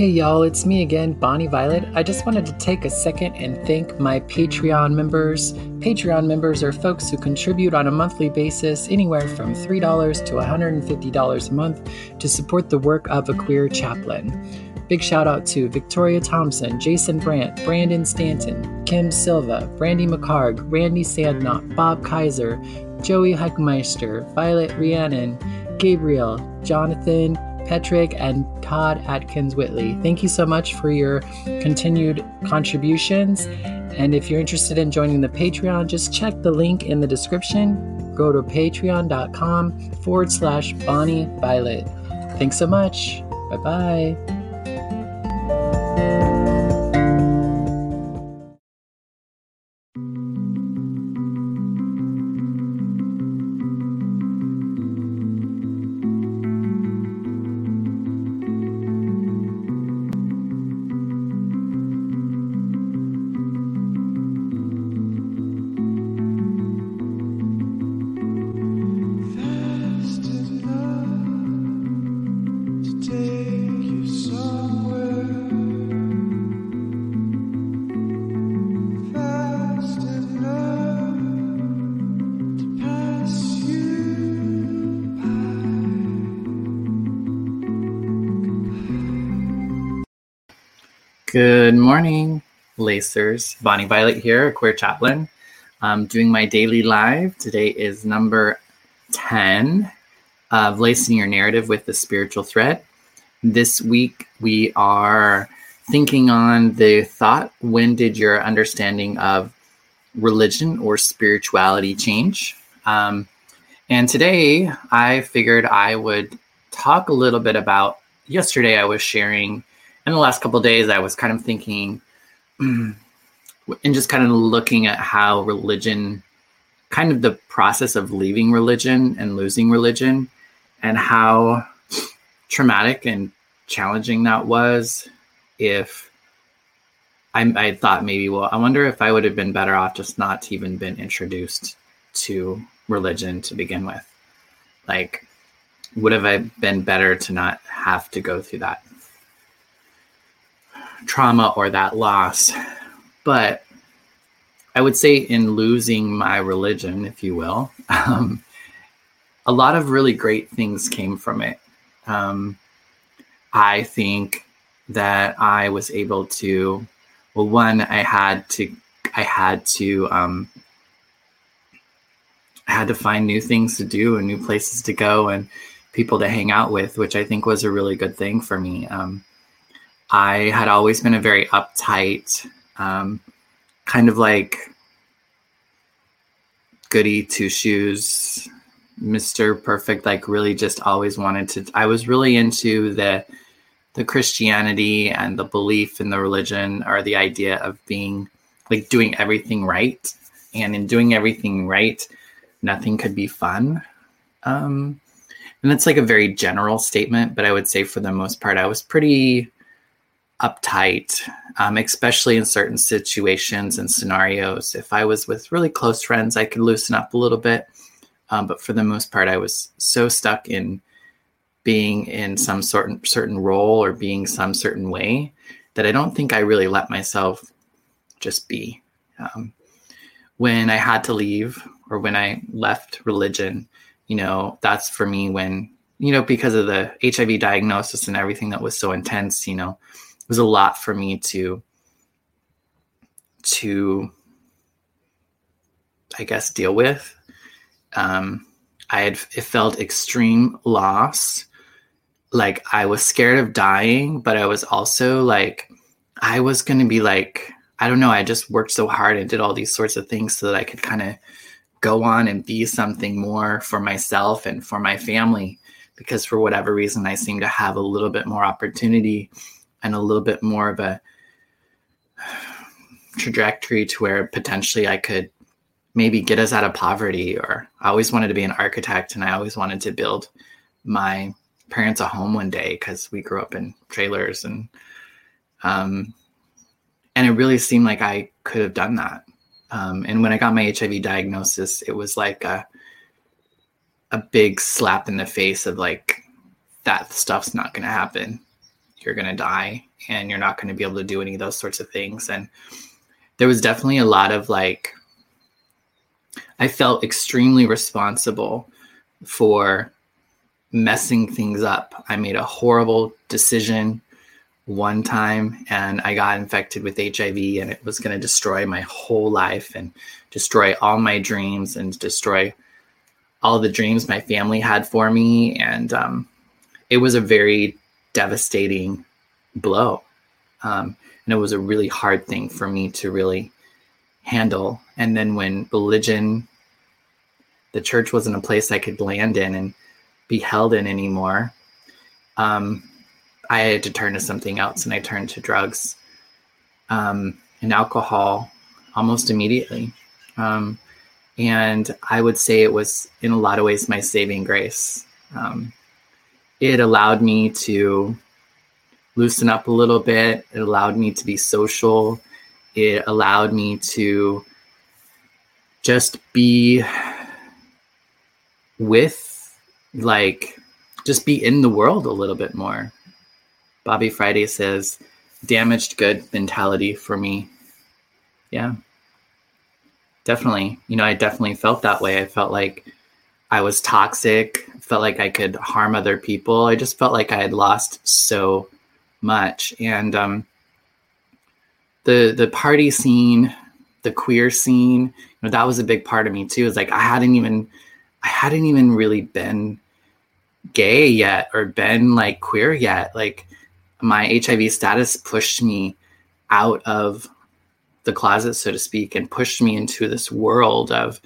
Hey y'all, it's me again, Bonnie Violet. I just wanted to take a second and thank my Patreon members. Patreon members are folks who contribute on a monthly basis anywhere from $3 to $150 a month to support the work of a queer chaplain. Big shout out to Victoria Thompson, Jason Brandt, Brandon Stanton, Kim Silva, Brandy McCarg, Randy Sandknot, Bob Kaiser, Joey Heckmeister, Violet Rhiannon, Gabriel, Jonathan, Petrick, and Todd Atkins Whitley. Thank you so much for your continued contributions. And if you're interested in joining the Patreon, just check the link in the description. Go to patreon.com forward slash Bonnie Violet. Thanks so much. Bye bye. Good morning, Lacers. Bonnie Violet here, a queer chaplain. I'm doing my daily live. Today is number 10 of Lacing Your Narrative with the Spiritual Thread. This week we are thinking on the thought when did your understanding of religion or spirituality change? Um, and today I figured I would talk a little bit about. Yesterday I was sharing in the last couple days, I was kind of thinking and just kind of looking at how religion, kind of the process of leaving religion and losing religion, and how traumatic and challenging that was. If I, I thought maybe, well, I wonder if I would have been better off just not even been introduced to religion to begin with. Like, would have I been better to not have to go through that? Trauma or that loss. But I would say, in losing my religion, if you will, um, a lot of really great things came from it. Um, I think that I was able to, well, one, I had to, I had to, um, I had to find new things to do and new places to go and people to hang out with, which I think was a really good thing for me. Um, I had always been a very uptight, um, kind of like goody two shoes, Mr. Perfect, like really just always wanted to. I was really into the the Christianity and the belief in the religion or the idea of being like doing everything right. And in doing everything right, nothing could be fun. Um, and it's like a very general statement, but I would say for the most part, I was pretty uptight, um, especially in certain situations and scenarios. If I was with really close friends, I could loosen up a little bit. Um, but for the most part, I was so stuck in being in some certain certain role or being some certain way that I don't think I really let myself just be. Um, when I had to leave or when I left religion, you know, that's for me when, you know, because of the HIV diagnosis and everything that was so intense, you know, was a lot for me to to I guess deal with. Um, I had it felt extreme loss. Like I was scared of dying, but I was also like I was going to be like I don't know. I just worked so hard and did all these sorts of things so that I could kind of go on and be something more for myself and for my family. Because for whatever reason, I seem to have a little bit more opportunity and a little bit more of a trajectory to where potentially I could maybe get us out of poverty or I always wanted to be an architect and I always wanted to build my parents a home one day because we grew up in trailers and um and it really seemed like I could have done that. Um, and when I got my HIV diagnosis, it was like a a big slap in the face of like that stuff's not going to happen you're going to die and you're not going to be able to do any of those sorts of things. And there was definitely a lot of like, I felt extremely responsible for messing things up. I made a horrible decision one time and I got infected with HIV and it was going to destroy my whole life and destroy all my dreams and destroy all the dreams my family had for me. And um, it was a very devastating blow. Um, and it was a really hard thing for me to really handle. And then when religion, the church wasn't a place I could land in and be held in anymore, um, I had to turn to something else and I turned to drugs um, and alcohol almost immediately. Um, and I would say it was, in a lot of ways, my saving grace. Um, it allowed me to loosen up a little bit. It allowed me to be social. It allowed me to just be with, like, just be in the world a little bit more. Bobby Friday says, damaged good mentality for me. Yeah. Definitely. You know, I definitely felt that way. I felt like I was toxic, felt like I could harm other people. I just felt like I had lost so much. And um, the the party scene, the queer scene, you know, that was a big part of me too. It's like I hadn't even I hadn't even really been gay yet or been like queer yet. Like my HIV status pushed me out of the closet, so to speak, and pushed me into this world of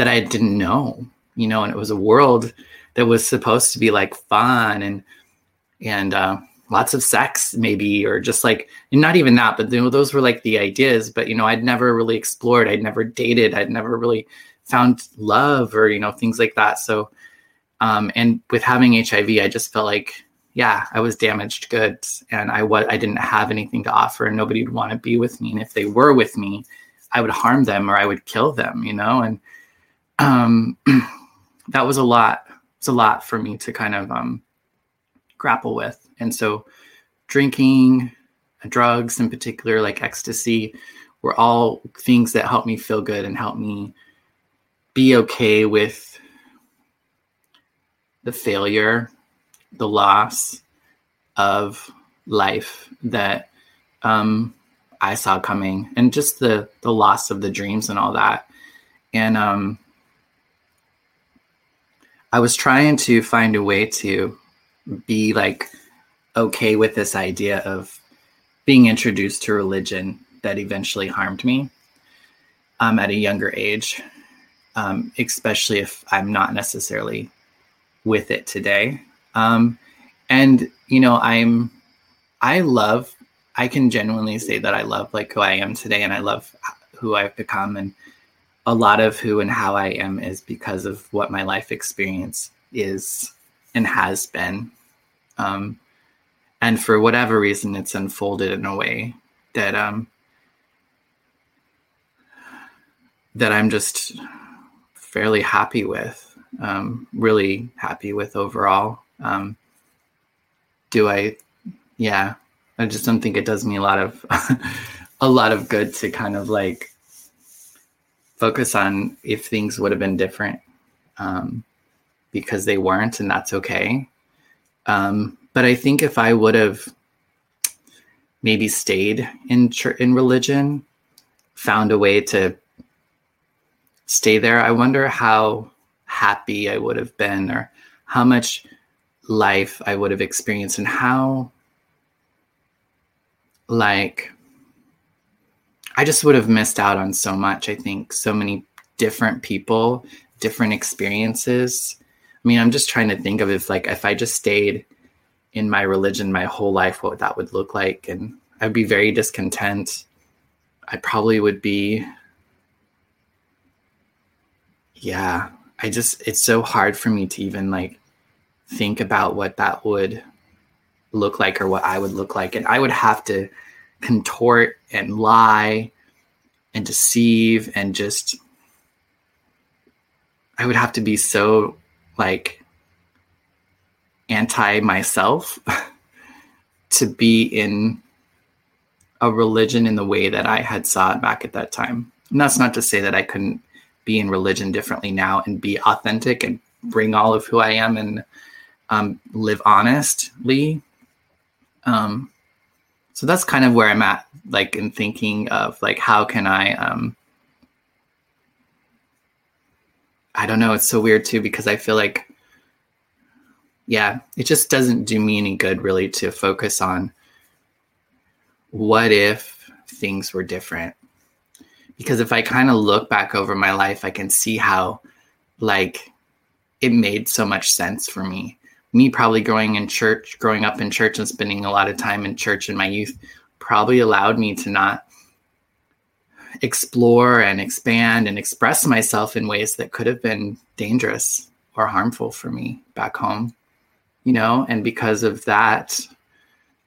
that I didn't know, you know, and it was a world that was supposed to be like fun and and uh, lots of sex, maybe, or just like not even that, but you know, those were like the ideas. But you know, I'd never really explored. I'd never dated. I'd never really found love or you know things like that. So, um, and with having HIV, I just felt like yeah, I was damaged goods and I was I didn't have anything to offer and nobody would want to be with me. And if they were with me, I would harm them or I would kill them, you know? And um that was a lot. It's a lot for me to kind of um grapple with. And so drinking, drugs in particular, like ecstasy, were all things that helped me feel good and help me be okay with the failure the loss of life that um, I saw coming, and just the the loss of the dreams and all that. And um, I was trying to find a way to be like okay with this idea of being introduced to religion that eventually harmed me um, at a younger age, um, especially if I'm not necessarily with it today. Um, and you know, I'm, I love, I can genuinely say that I love like who I am today, and I love who I've become, and a lot of who and how I am is because of what my life experience is and has been. Um, and for whatever reason, it's unfolded in a way that um, that I'm just fairly happy with. Um, really happy with overall. Um, do I? Yeah, I just don't think it does me a lot of a lot of good to kind of like focus on if things would have been different um, because they weren't, and that's okay. Um, but I think if I would have maybe stayed in church, in religion, found a way to stay there, I wonder how happy I would have been, or how much life I would have experienced and how like I just would have missed out on so much. I think so many different people, different experiences. I mean, I'm just trying to think of if like if I just stayed in my religion my whole life, what that would look like. And I'd be very discontent. I probably would be yeah, I just it's so hard for me to even like think about what that would look like or what I would look like. And I would have to contort and lie and deceive and just, I would have to be so like anti myself to be in a religion in the way that I had saw it back at that time. And that's not to say that I couldn't be in religion differently now and be authentic and bring all of who I am and um, live honestly. Um, so that's kind of where I'm at, like in thinking of like how can I um, I don't know. It's so weird too because I feel like, yeah, it just doesn't do me any good really to focus on what if things were different. Because if I kind of look back over my life, I can see how, like, it made so much sense for me. Me probably growing in church, growing up in church and spending a lot of time in church in my youth probably allowed me to not explore and expand and express myself in ways that could have been dangerous or harmful for me back home you know? And because of that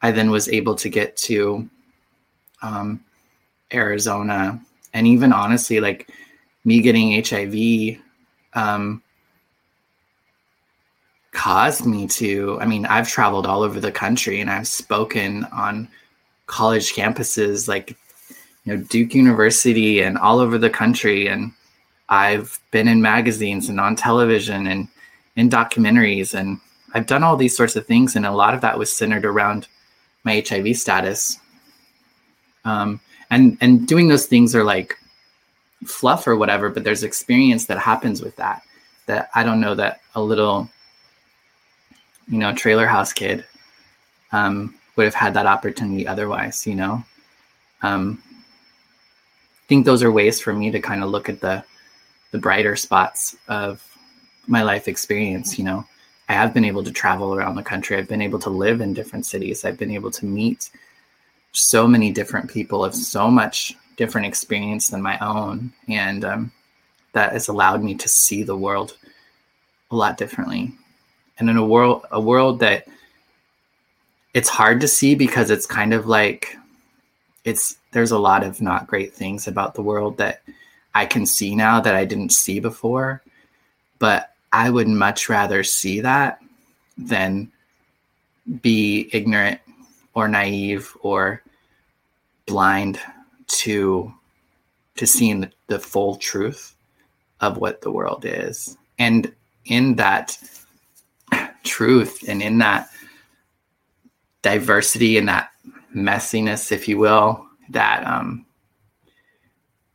i then was able to get to um, arizona. And even honestly like me getting hiv um, caused me to i mean i've traveled all over the country and i've spoken on college campuses like you know Duke University and all over the country. And I've been in magazines and on television and in documentaries. And I've done all these sorts of things. And a lot of that was centered around my HIV status. Um, and and doing those things are like fluff or whatever, but there's experience that happens with that that I don't know that a little you know trailer house kid um, would have had that opportunity otherwise. You know, um, I think those are ways for me to kind of look at the the brighter spots of my life experience you know? I have been able to travel around the country. I've been able to live in different cities. I've been able to meet so many different people of so much different experience than my own. And um, that has allowed me to see the world a lot differently and in a world a world that it's hard to see because it's kind of like it's there's a lot of not great things about the world that I can see now that I didn't see before. But I would much rather see that than be ignorant or naive or blind to to seeing the, the full truth of what the world is. And in that truth and in that diversity and that messiness, if you will, that um,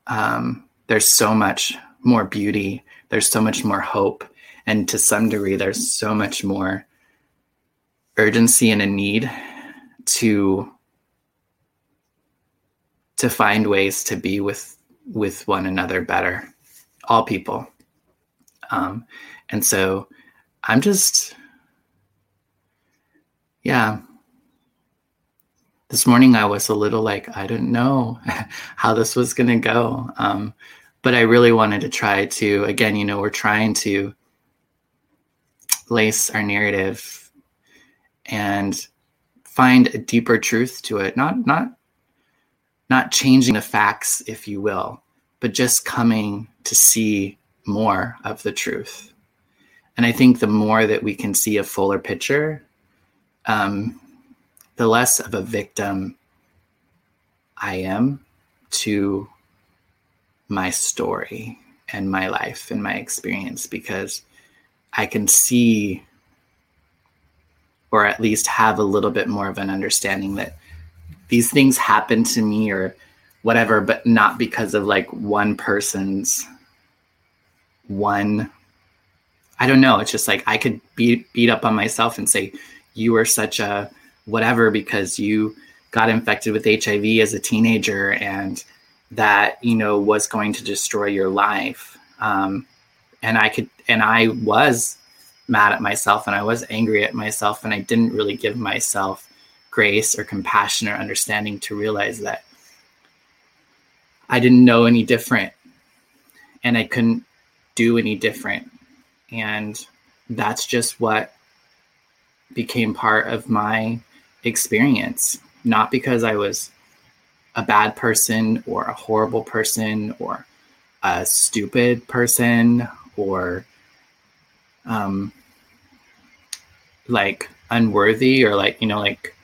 um, there's so much more beauty, there's so much more hope, and to some degree, there's so much more urgency and a need to to find ways to be with with one another better, all people. Um, and so, I'm just, yeah, this morning I was a little like, I didn't know how this was going to go. Um, but I really wanted to try to, again, you know, we're trying to lace our narrative and find a deeper truth to it. Not, not, not changing the facts, if you will, but just coming to see more of the truth. And I think the more that we can see a fuller picture, um, the less of a victim I am to my story and my life and my experience because I can see or at least have a little bit more of an understanding that these things happen to me or whatever, but not because of like one person's one. I don't know. It's just like I could beat beat up on myself and say, you were such a whatever because you got infected with HIV as a teenager and that you know was going to destroy your life. Um, and I could and I was mad at myself and I was angry at myself and I didn't really give myself grace or compassion or understanding to realize that I didn't know any different and I couldn't do any different. And that's just what became part of my experience, not because I was a bad person or a horrible person or a stupid person or um, like unworthy or like, you know, like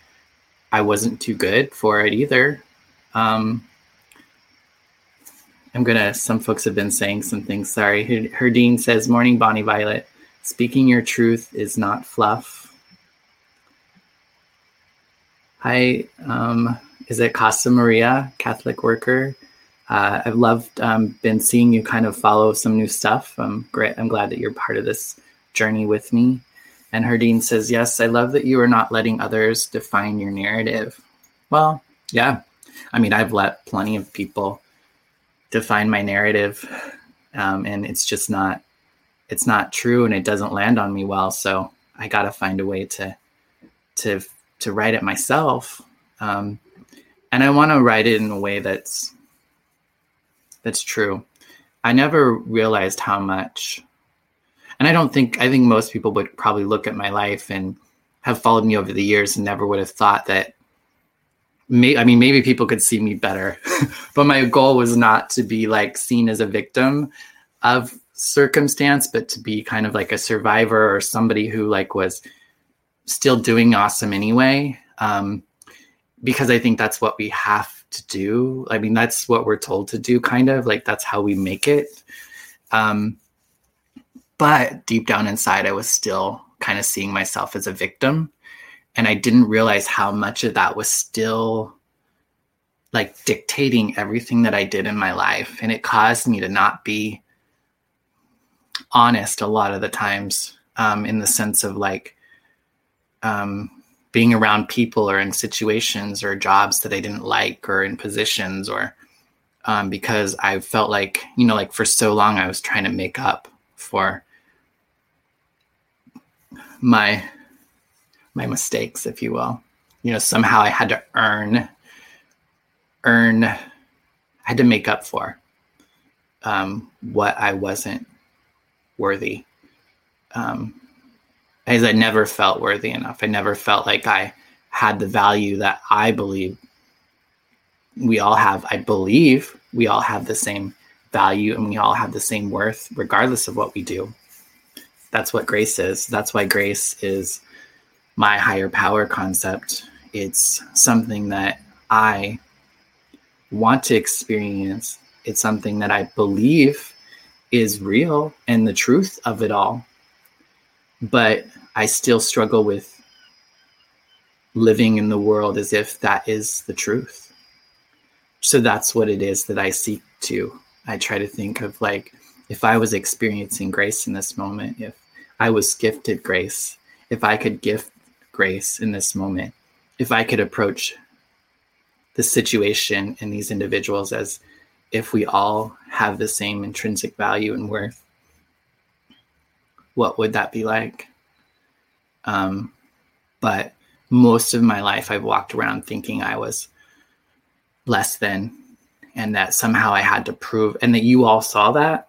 I wasn't too good for it either. Um, I'm gonna. Some folks have been saying some things. Sorry. Herding says, "Morning, Bonnie Violet. Speaking your truth is not fluff." Hi, um, is it Casa Maria, Catholic worker? Uh, I've loved um, been seeing you kind of follow some new stuff. I'm great. I'm glad that you're part of this journey with me. And Herding says, "Yes, I love that you are not letting others define your narrative." Well, yeah. I mean, I've let plenty of people define my narrative um, and it's just not it's not true and it doesn't land on me well so i got to find a way to to to write it myself um, and i want to write it in a way that's that's true. I never realized how much and i don't think i think most people would probably look at my life and have followed me over the years and never would have thought that may, I mean, maybe people could see me better, but my goal was not to be like seen as a victim of circumstance, but to be kind of like a survivor or somebody who like was still doing awesome anyway. Um, because I think that's what we have to do. I mean, that's what we're told to do, kind of like that's how we make it. Um, but deep down inside, I was still kind of seeing myself as a victim and I didn't realize how much of that was still like dictating everything that I did in my life. And it caused me to not be honest a lot of the times um, in the sense of like um, being around people or in situations or jobs that I didn't like or in positions or um, because I felt like, you know, like for so long I was trying to make up for my my mistakes, if you will. You know, somehow I had to earn, earn, I had to make up for um, what I wasn't worthy. Um, as I never felt worthy enough. I never felt like I had the value that I believe we all have. I believe we all have the same value and we all have the same worth, regardless of what we do. That's what grace is. That's why grace is my higher power concept. It's something that I want to experience. It's something that I believe is real and the truth of it all. But I still struggle with living in the world as if that is the truth. So that's what it is that I seek to. I try to think of like if I was experiencing grace in this moment, if I was gifted grace, if I could gift grace in this moment if I could approach the situation and these individuals as if we all have the same intrinsic value and worth, what would that be like? Um, but most of my life, I've walked around thinking I was less than, and that somehow I had to prove, and that you all saw that,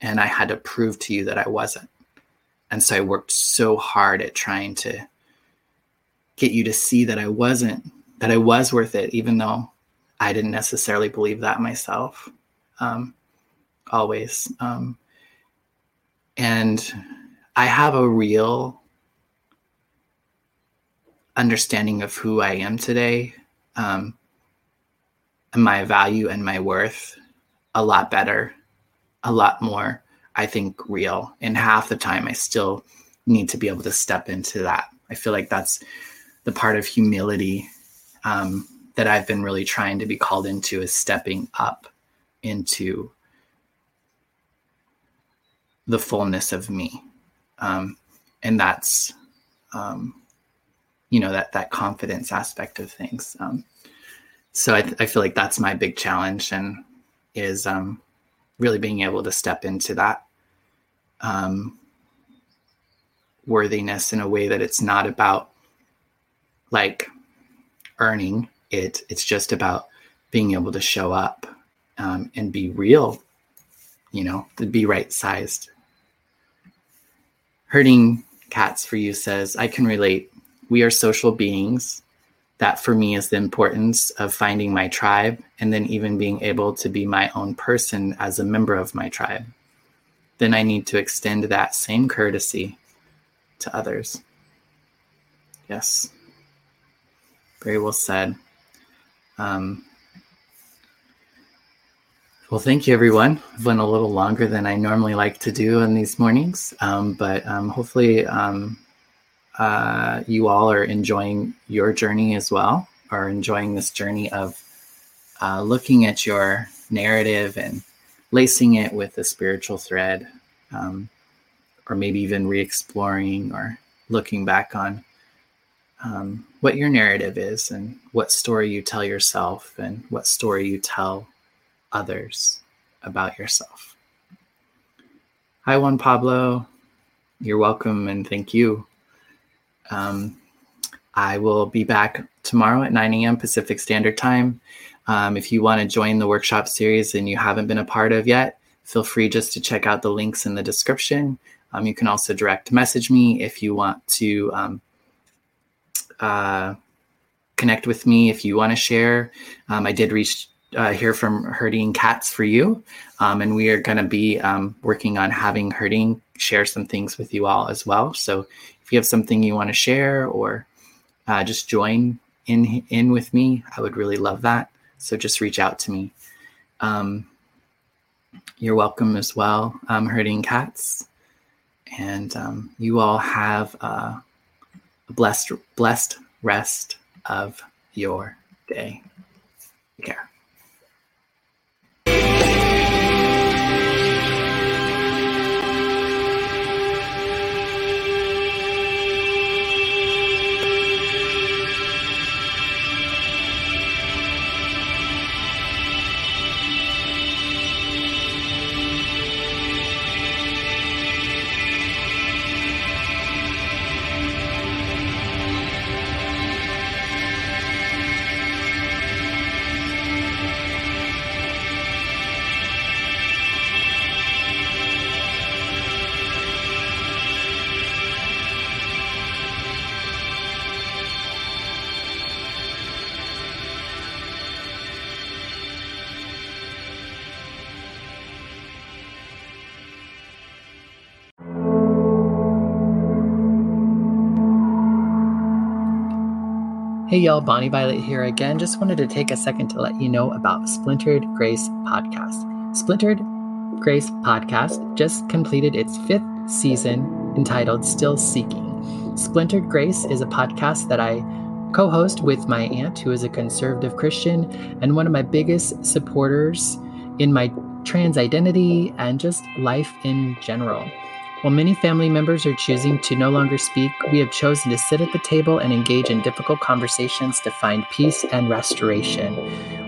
and I had to prove to you that I wasn't. And so I worked so hard at trying to get you to see that I wasn't, that I was worth it, even though I didn't necessarily believe that myself. Um, always. Um, and I have a real understanding of who I am today, um, and my value and my worth a lot better, a lot more, I think, real. And half the time, I still need to be able to step into that. I feel like that's the part of humility um, that I've been really trying to be called into is stepping up into the fullness of me. Um, and that's, um, you know, that, that confidence aspect of things. Um, so I, th- I, feel like that's my big challenge and is um, really being able to step into that um, worthiness in a way that it's not about like earning it. It's just about being able to show up um, and be real, you know, to be right sized. Herding cats for you says, I can relate. We are social beings. That for me is the importance of finding my tribe and then even being able to be my own person as a member of my tribe. Then I need to extend that same courtesy to others. Yes. Very well said. Um, well, thank you, everyone. I've went a little longer than I normally like to do in these mornings, um, but um, hopefully, um, uh, you all are enjoying your journey as well, or enjoying this journey of uh, looking at your narrative and lacing it with a spiritual thread, um, or maybe even re exploring or looking back on um, what your narrative is and what story you tell yourself and what story you tell others about yourself. Hi, Juan Pablo. You're welcome and thank you. Um, I will be back tomorrow at 9 a.m. Pacific Standard Time. Um, if you want to join the workshop series and you haven't been a part of yet, feel free just to check out the links in the description. Um, you can also direct message me if you want to um, uh, connect with me if you want to share. Um, I did reach uh, hear from Herding Cats for you, um, and we are going to be um, working on having Herding share some things with you all as well. So if you have something you want to share or uh, just join in in with me, I would really love that. So just reach out to me. Um, you're welcome as well, um, Herding Cats, and um, you all have uh, a blessed blessed rest of your day. Take care. Hey y'all, Bonnie Violet here again. Just wanted to take a second to let you know about Splintered Grace Podcast. Splintered Grace Podcast just completed its fifth season entitled Still Seeking. Splintered Grace is a podcast that I co host with my aunt, who is a conservative Christian and one of my biggest supporters in my trans identity and just life in general. While many family members are choosing to no longer speak, we have chosen to sit at the table and engage in difficult conversations to find peace and restoration.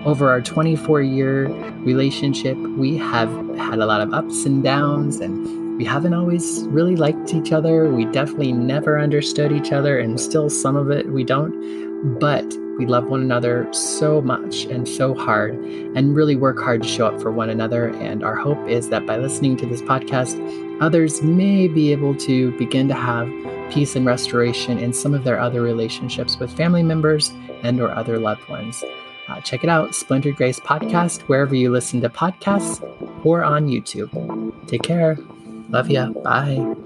Over our 24 year relationship, we have had a lot of ups and downs, and we haven't always really liked each other. We definitely never understood each other, and still some of it we don't. But we love one another so much and so hard and really work hard to show up for one another. And our hope is that by listening to this podcast, others may be able to begin to have peace and restoration in some of their other relationships with family members and or other loved ones. Uh, check it out, Splintered Grace Podcast, wherever you listen to podcasts or on YouTube. Take care. Love ya. Bye.